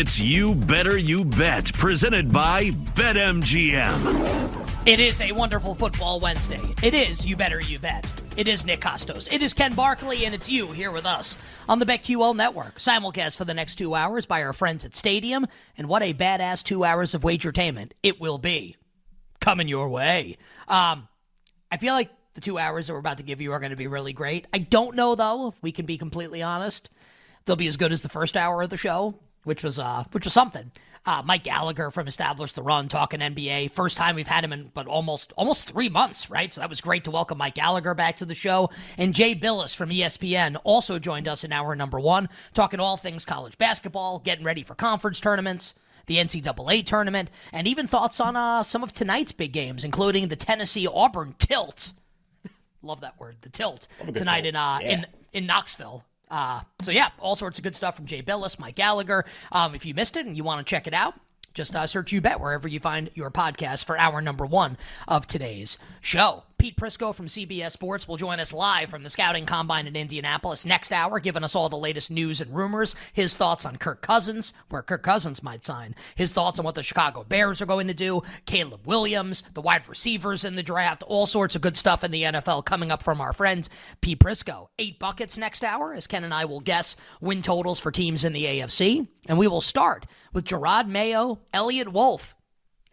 It's You Better You Bet, presented by BetMGM. It is a wonderful football Wednesday. It is You Better You Bet. It is Nick Kostos. It is Ken Barkley, and it's you here with us on the BetQL Network. Simulcast for the next two hours by our friends at Stadium. And what a badass two hours of wagertainment it will be. Coming your way. Um, I feel like the two hours that we're about to give you are going to be really great. I don't know, though, if we can be completely honest. They'll be as good as the first hour of the show which was uh, which was something. Uh, Mike Gallagher from Establish the Run talking NBA. First time we've had him in but almost almost three months, right? So that was great to welcome Mike Gallagher back to the show. And Jay Bilas from ESPN also joined us in hour number one, talking all things college basketball, getting ready for conference tournaments. The NCAA tournament, and even thoughts on uh, some of tonight's big games, including the Tennessee Auburn tilt. Love that word, the tilt tonight tilt. in uh, yeah. in in Knoxville. Uh, so yeah, all sorts of good stuff from Jay Bilas, Mike Gallagher. Um, if you missed it and you want to check it out, just uh, search You Bet wherever you find your podcast for hour number one of today's show. Pete Prisco from CBS Sports will join us live from the Scouting Combine in Indianapolis next hour, giving us all the latest news and rumors, his thoughts on Kirk Cousins, where Kirk Cousins might sign, his thoughts on what the Chicago Bears are going to do, Caleb Williams, the wide receivers in the draft, all sorts of good stuff in the NFL coming up from our friend Pete Prisco. Eight buckets next hour, as Ken and I will guess win totals for teams in the AFC. And we will start with Jerod Mayo, Eliot Wolf,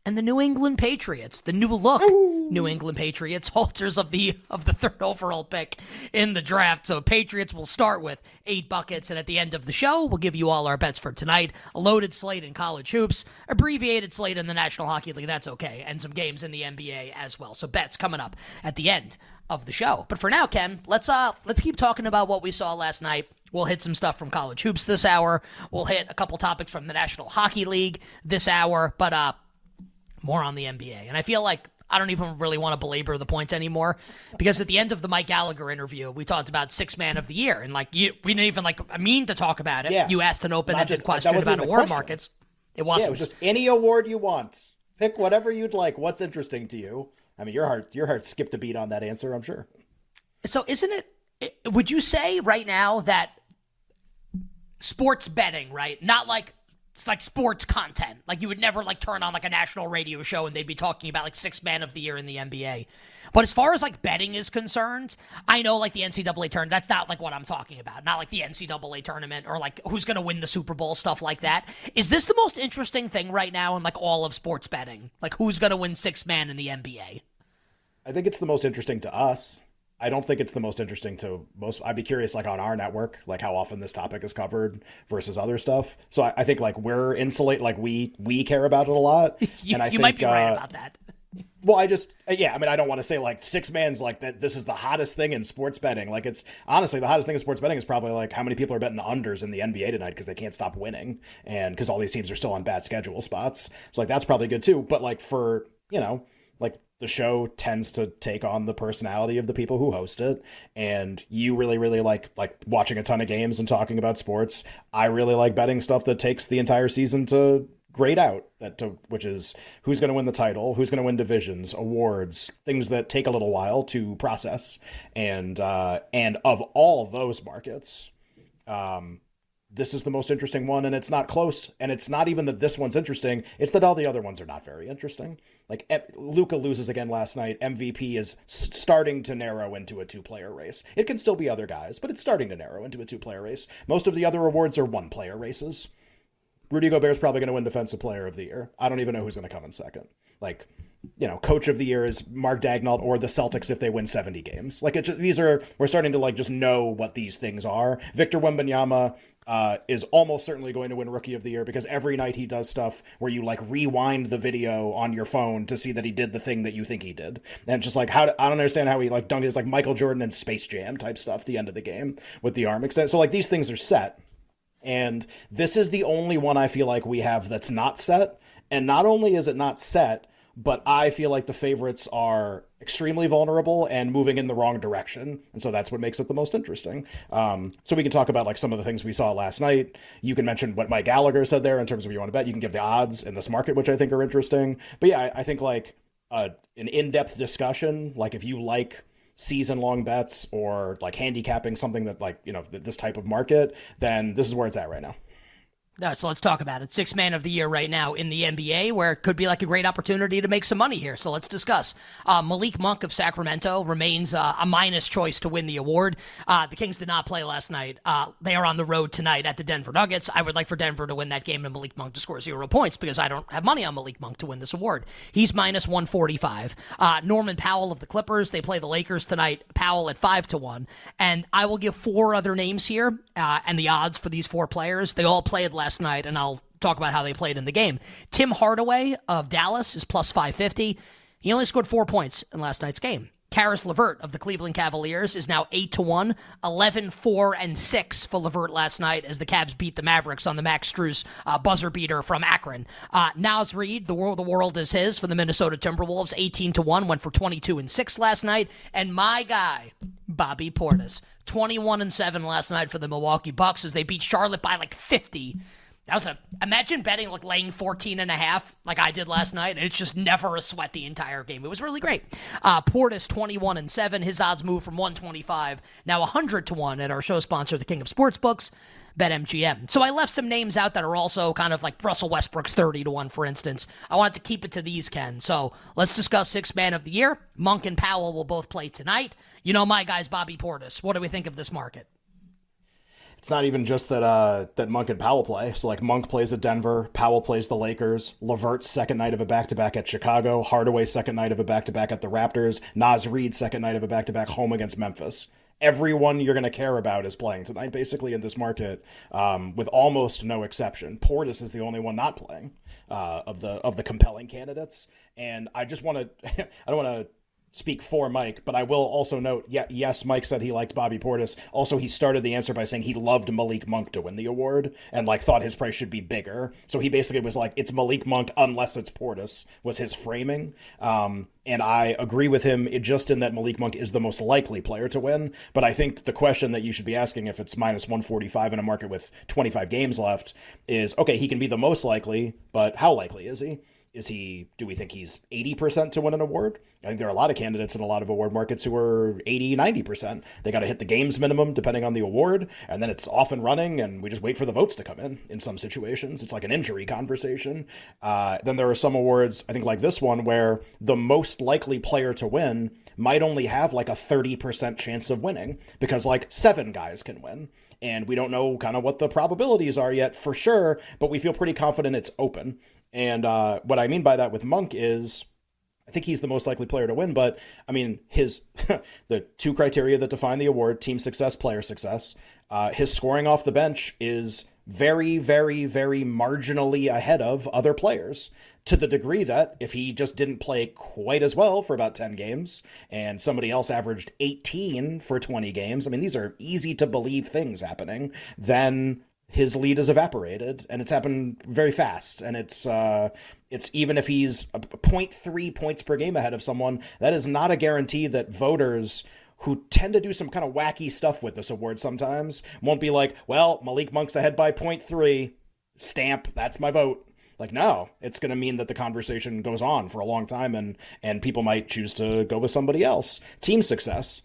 and the New England Patriots, the new look Ooh. New England Patriots, holders of the of the third overall pick in the draft. So Patriots will start with eight buckets, and at the end of the show, we'll give you all our bets for tonight. A loaded slate in college hoops, abbreviated slate in the National Hockey League. That's okay, and some games in the NBA as well. So bets coming up at the end of the show. But for now, Ken, let's uh let's keep talking about what we saw last night. We'll hit some stuff from college hoops this hour. We'll hit a couple topics from the National Hockey League this hour. But uh more on the NBA. And I feel like I don't even really want to belabor the points anymore because at the end of the Mike Gallagher interview, we talked about six man of the year, and like you, we didn't even like mean to talk about it. Yeah. You asked an open ended question about award question. markets. It wasn't. Yeah, it was just any award you want. Pick whatever you'd like. What's interesting to you? I mean, your heart, your heart skipped a beat on that answer. I'm sure. So, isn't it? Would you say right now that sports betting, right? Not like like sports content. Like you would never like turn on like a national radio show and they'd be talking about like six man of the year in the NBA. But as far as like betting is concerned, I know like the NCAA tournament, that's not like what I'm talking about. Not like the NCAA tournament or like who's going to win the Super Bowl, stuff like that. Is this the most interesting thing right now in like all of sports betting? Like who's going to win six man in the NBA? I think it's the most interesting to us. I don't think it's the most interesting to most. I'd be curious, like on our network, like how often this topic is covered versus other stuff. So I, I think like we're insulate, like we we care about it a lot. you, and I you think, might be uh, right about that. well, I just uh, yeah, I mean, I don't want to say like six man's like that. This is the hottest thing in sports betting. Like it's honestly the hottest thing in sports betting is probably like how many people are betting the unders in the NBA tonight because they can't stop winning and because all these teams are still on bad schedule spots. So like that's probably good too. But like for you know like the show tends to take on the personality of the people who host it and you really really like like watching a ton of games and talking about sports. I really like betting stuff that takes the entire season to grade out that to, which is who's going to win the title who's going to win divisions awards things that take a little while to process. And uh and of all those markets um this is the most interesting one and it's not close and it's not even that this one's interesting it's that all the other ones are not very interesting. Like Luka loses again last night MVP is starting to narrow into a two player race. It can still be other guys but it's starting to narrow into a two player race. Most of the other awards are one player races. Rudy Gobert's probably going to win defensive player of the year. I don't even know who's going to come in second. Like you know, coach of the year is Mark Daigneault or the Celtics if they win 70 games. Like just, these are we're starting to like just know what these things are. Victor Wembanyama uh, is almost certainly going to win rookie of the year because every night he does stuff where you like rewind the video on your phone to see that he did the thing that you think he did. And just like how I don't understand how he like dunked his like Michael Jordan and Space Jam type stuff the end of the game with the arm extent. So like these things are set. And this is the only one I feel like we have that's not set. And not only is it not set, but I feel like the favorites are extremely vulnerable and moving in the wrong direction, and so that's what makes it the most interesting. Um, so we can talk about like some of the things we saw last night. You can mention what Mike Gallagher said there in terms of you want to bet. You can give the odds in this market, which I think are interesting. But yeah, I, I think like uh, an in-depth discussion, like if you like season long bets or like handicapping something that like you know this type of market then this is where it's at right now Uh, so let's talk about it. Six man of the year right now in the NBA, where it could be like a great opportunity to make some money here. So let's discuss. Uh, Malik Monk of Sacramento remains uh, a minus choice to win the award. Uh, the Kings did not play last night. Uh, they are on the road tonight at the Denver Nuggets. I would like for Denver to win that game and Malik Monk to score zero points because I don't have money on Malik Monk to win this award. He's minus 145. Uh, Norman Powell of the Clippers, they play the Lakers tonight. Powell at 5 to 1. And I will give four other names here and the odds for these four players. They all played last last night, and I'll talk about how they played in the game. Tim Hardaway of Dallas is plus 550. He only scored four points in last night's game. Caris LeVert of the Cleveland Cavaliers is now 8 to 1, 11 4 and 6 for LeVert last night as the Cavs beat the Mavericks on the Max Strus uh, buzzer beater from Akron. Uh, Naz Reid, the world the world is his for the Minnesota Timberwolves, 18 to 1, went for 22 and 6 last night, and my guy, Bobby Portis, 21 and 7 last night for the Milwaukee Bucks as they beat Charlotte by like 50 that was a imagine betting like laying 14 and a half like I did last night, and it's just never a sweat the entire game. It was really great. Uh, Portis 21 and 7. His odds moved from 125 now 100 to 1 at our show sponsor, the King of Sportsbooks, BetMGM. So I left some names out that are also kind of like Russell Westbrook's 30 to 1, for instance. I wanted to keep it to these, Ken. So let's discuss six man of the year. Monk and Powell will both play tonight. You know my guy's Bobby Portis. What do we think of this market? it's not even just that uh, that Monk and Powell play. So like Monk plays at Denver, Powell plays the Lakers, LeVert's second night of a back to back at Chicago, Hardaway second night of a back to back at the Raptors, Naz Reid second night of a back to back home against Memphis. Everyone you're going to care about is playing tonight, basically in this market, um, with almost no exception. Portis is the only one not playing uh, of the of the compelling candidates, and I just want to I don't want to speak for Mike, but I will also note, yeah, yes, Mike said he liked Bobby Portis. Also, he started the answer by saying he loved Malik Monk to win the award and like thought his price should be bigger. So he basically was like, it's Malik Monk unless it's Portis was his framing. Um, and I agree with him just in that Malik Monk is the most likely player to win. But I think the question that you should be asking if it's minus 145 in a market with 25 games left is okay, he can be the most likely, but how likely is he? Is he do we think he's 80% to win an award? I think there are a lot of candidates in a lot of award markets who are 80 90% they got to hit the games minimum depending on the award and then it's off and running and we just wait for the votes to come in in some situations. It's like an injury conversation. Uh, then there are some awards i think like this one where the most likely player to win might only have like a 30% chance of winning because like seven guys can win and we don't know kind of what the probabilities are yet for sure, but we feel pretty confident it's open. And uh, what I mean by that with Monk is. I think he's the most likely player to win, but I mean, his the two criteria that define the award: team success, player success. Uh, his scoring off the bench is very, very, very marginally ahead of other players to the degree that if he just didn't play quite as well for about 10 games and somebody else averaged 18 for 20 games, I mean, these are easy to believe things happening, then his lead has evaporated and it's happened very fast and it's uh it's even if he's a 0.3 points per game ahead of someone that is not a guarantee that voters who tend to do some kind of wacky stuff with this award sometimes won't be like well malik monk's ahead by 0.3 stamp that's my vote. Like no it's going to mean that the conversation goes on for a long time and and people might choose to go with somebody else. Team success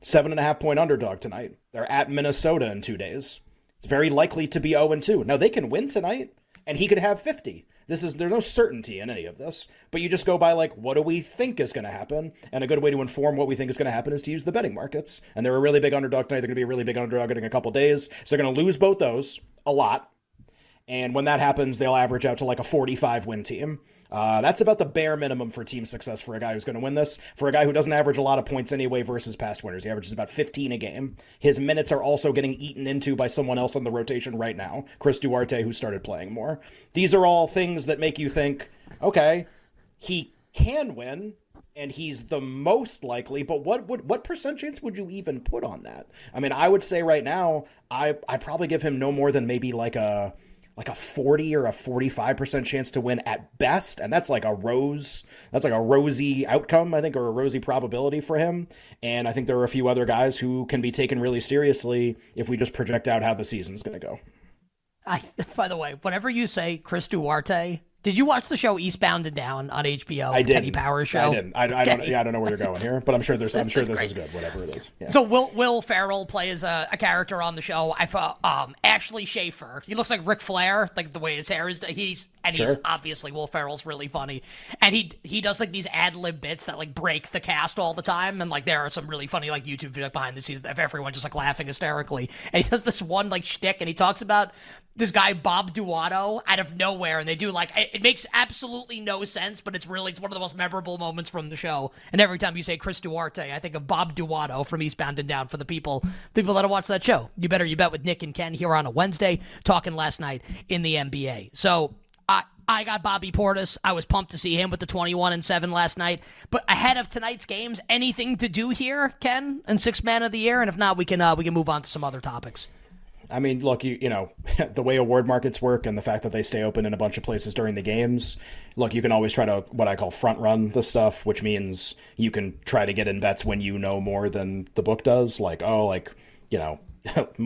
seven and a half point underdog tonight. They're at minnesota in two days it's very likely to be 0 and 2. Now they can win tonight, and he could have 50. This is there's no certainty in any of this, but you just go by like what do we think is going to happen, and a good way to inform what we think is going to happen is to use the betting markets. And they're a really big underdog tonight. They're going to be a really big underdog in a couple days, so they're going to lose both those a lot. And when that happens, they'll average out to like a 45 win team. Uh, that's about the bare minimum for team success for a guy who's going to win this. For a guy who doesn't average a lot of points anyway versus past winners, he averages about 15 a game. His minutes are also getting eaten into by someone else on the rotation right now, Chris Duarte, who started playing more. These are all things that make you think, okay, he can win, and he's the most likely. But what would what percent chance would you even put on that? I mean, I would say right now, I I probably give him no more than maybe like a like a 40 or a 45% chance to win at best and that's like a rose that's like a rosy outcome i think or a rosy probability for him. And i think there are a few other guys who can be taken really seriously if we just project out how the season's going to go. I, by the way whenever you say chris duarte Did you watch the show Eastbound and Down on HBO? I did. Kenny Powers show. I didn't. I, I don't. Yeah, I don't know where you're going here, but I'm sure there's. I'm sure this great. is good. Whatever it is. Yeah. So Will Will Ferrell plays a, a character on the show. I thought um, Ashley Schaeffer. He looks like Ric Flair, like the way his hair is. He's and he's obviously Will Ferrell's really funny, and he he does like these ad lib bits that like break the cast all the time, and like there are some really funny like YouTube videos behind the scenes of everyone just like laughing hysterically. And he does this one like shtick, and he talks about this guy Bob Duato out of nowhere, and they do like it, makes absolutely no sense, but it's really it's one of the most memorable moments from the show. And every time you say Chris Duarte, I think of Bob Duato from Eastbound and Down for the people people that watch that show. You better you bet with Nick and Ken here on a Wednesday, talking last night in the NBA. So I I got Bobby Portis. I was pumped to see him with the 21 and 7 last night. But ahead of tonight's games, anything to do here, Ken, and six man of the year? And if not, we can uh, we can move on to some other topics. I mean, look, you you know, the way award markets work and the fact that they stay open in a bunch of places during the games. Look, you can always try to what I call front run the stuff, which means you can try to get in bets when you know more than the book does. Like, oh, like you know.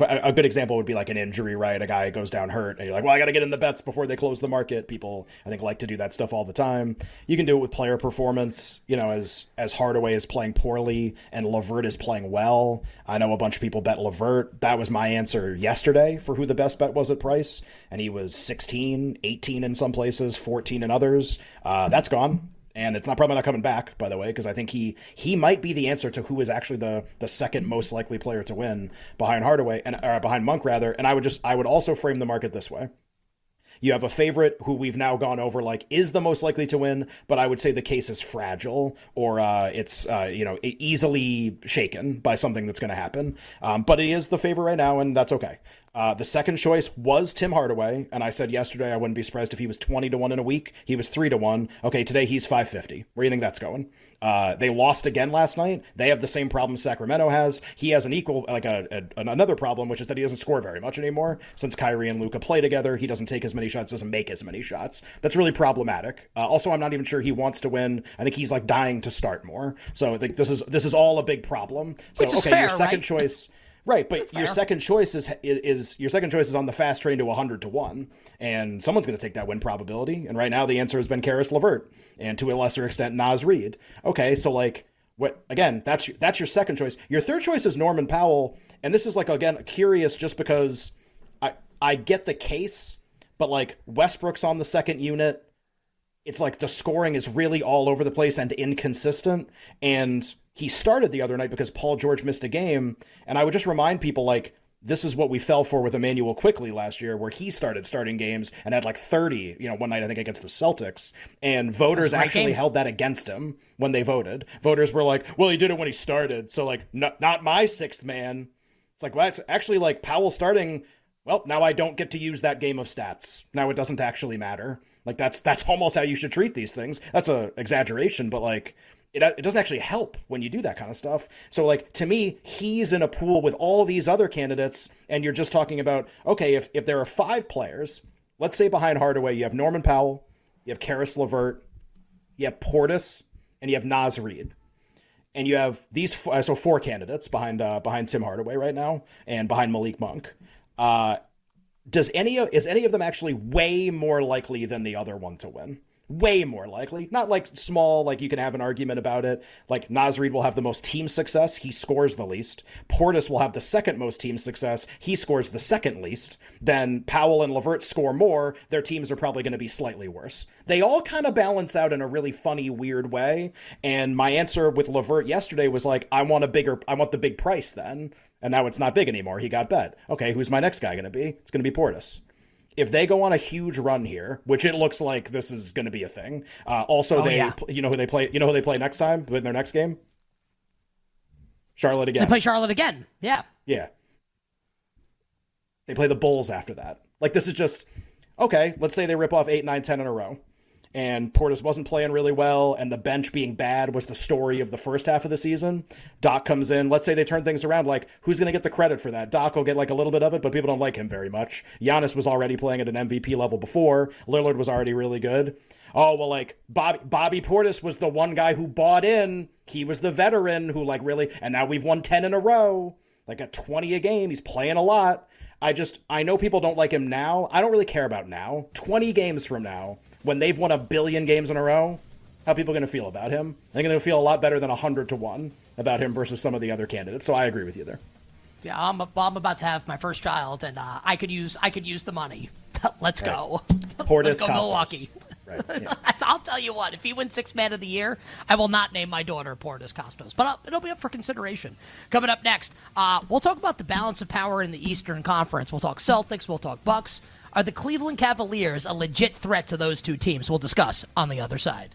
a good example would be like an injury, right? A guy goes down hurt, and you're like, "Well, I got to get in the bets before they close the market." People, I think, like to do that stuff all the time. You can do it with player performance. You know, as as Hardaway is playing poorly and LeVert is playing well. I know a bunch of people bet LeVert. That was my answer yesterday for who the best bet was at price, and he was 16, 18 in some places, 14 in others. Uh, that's gone and it's not probably not coming back by the way because i think he he might be the answer to who is actually the the second most likely player to win behind hardaway and or behind monk rather. And i would just i would also frame the market this way. You have a favorite who we've now gone over like is the most likely to win but i would say the case is fragile or uh, it's uh, you know easily shaken by something that's going to happen. Um, but it is the favorite right now and that's okay uh, the second choice was Tim Hardaway, and I said yesterday I wouldn't be surprised if he was twenty to one in a week. He was three to one. Okay, today he's five fifty. Where do you think that's going? Uh, they lost again last night. They have the same problem Sacramento has. He has an equal, like a, a another problem, which is that he doesn't score very much anymore. Since Kyrie and Luka play together, he doesn't take as many shots, doesn't make as many shots. That's really problematic. Uh, also, I'm not even sure he wants to win. I think he's like dying to start more. So I think this is this is all a big problem. So Which is okay, fair, your second right? choice. Right, but your fair. second choice is, is is your second choice is on the fast train to 100 to 1 and someone's going to take that win probability and right now the answer has been Caris LeVert and to a lesser extent Naz Reid. Okay, so like what again, that's your, that's your second choice. Your third choice is Norman Powell and this is like again curious just because I I get the case but like Westbrook's on the second unit it's like the scoring is really all over the place and inconsistent. And he started the other night because Paul George missed a game. And I would just remind people like this is what we fell for with Immanuel Quickley last year, where he started starting games and had like 30, you know, one night I think against the Celtics. And voters That's a great actually game. held that against him when they voted. Voters were like, well, he did it when he started. So like not not my sixth man. It's like, well, it's actually like Powell starting. Well, now I don't get to use that game of stats. Now it doesn't actually matter. Like that's that's almost how you should treat these things. That's a exaggeration, but like it it doesn't actually help when you do that kind of stuff. So like to me, he's in a pool with all these other candidates, and you're just talking about okay, if if there are five players, let's say behind Hardaway, you have Norman Powell, you have Caris LeVert, you have Portis, and you have Naz Reid and you have these uh, so four candidates behind uh, behind Tim Hardaway right now and behind Malik Monk. Uh, does any of is any of them actually way more likely than the other one to win? Way more likely. Not like small, like you can have an argument about it. Like Naz Reid will have the most team success. He scores the least. Portis will have the second most team success. He scores the second least. Then Powell and LeVert score more. Their teams are probably going to be slightly worse. They all kind of balance out in a really funny, weird way. And my answer with LeVert yesterday was like, I want a bigger, I want the big price then. And now it's not big anymore. He got bet. Okay, who's my next guy going to be? It's going to be Portis if they go on a huge run here, which it looks like this is going to be a thing. Uh, also, Oh, they yeah. you know who they play. You know who they play next time in their next game. Charlotte again. They play Charlotte again. Yeah. yeah. They play the Bulls after that. Like this is just okay. Let's say they rip off eight, nine, ten in a row, and Portis wasn't playing really well, and the bench being bad was the story of the first half of the season. Doc comes in. Let's say they turn things around. Like who's going to get the credit for that? Doc will get like a little bit of it, but people don't like him very much. Giannis was already playing at an MVP level before. Lillard was already really good. Oh well, like Bobby Bobby Portis was the one guy who bought in. He was the veteran who like really, and now we've won ten in a row. Like at twenty a game, he's playing a lot. I just I know people don't like him now. I don't really care about now. 20 games from now, when they've won a billion games in a row, how people going to feel about him? They're going to feel a lot better than 100 to 1 about him versus some of the other candidates. So I agree with you there. Yeah, I'm, I'm about to have my first child, and uh, I could use I could use the money. Let's go. Portis Let's go Kostos. Milwaukee. Right. Yeah. I'll tell you what, if he wins six man of the year, I will not name my daughter Portis Kostos, but I'll, it'll be up for consideration. Coming up next, uh, we'll talk about the balance of power in the Eastern Conference. We'll talk Celtics, we'll talk Bucks. Are the Cleveland Cavaliers a legit threat to those two teams? We'll discuss on the other side.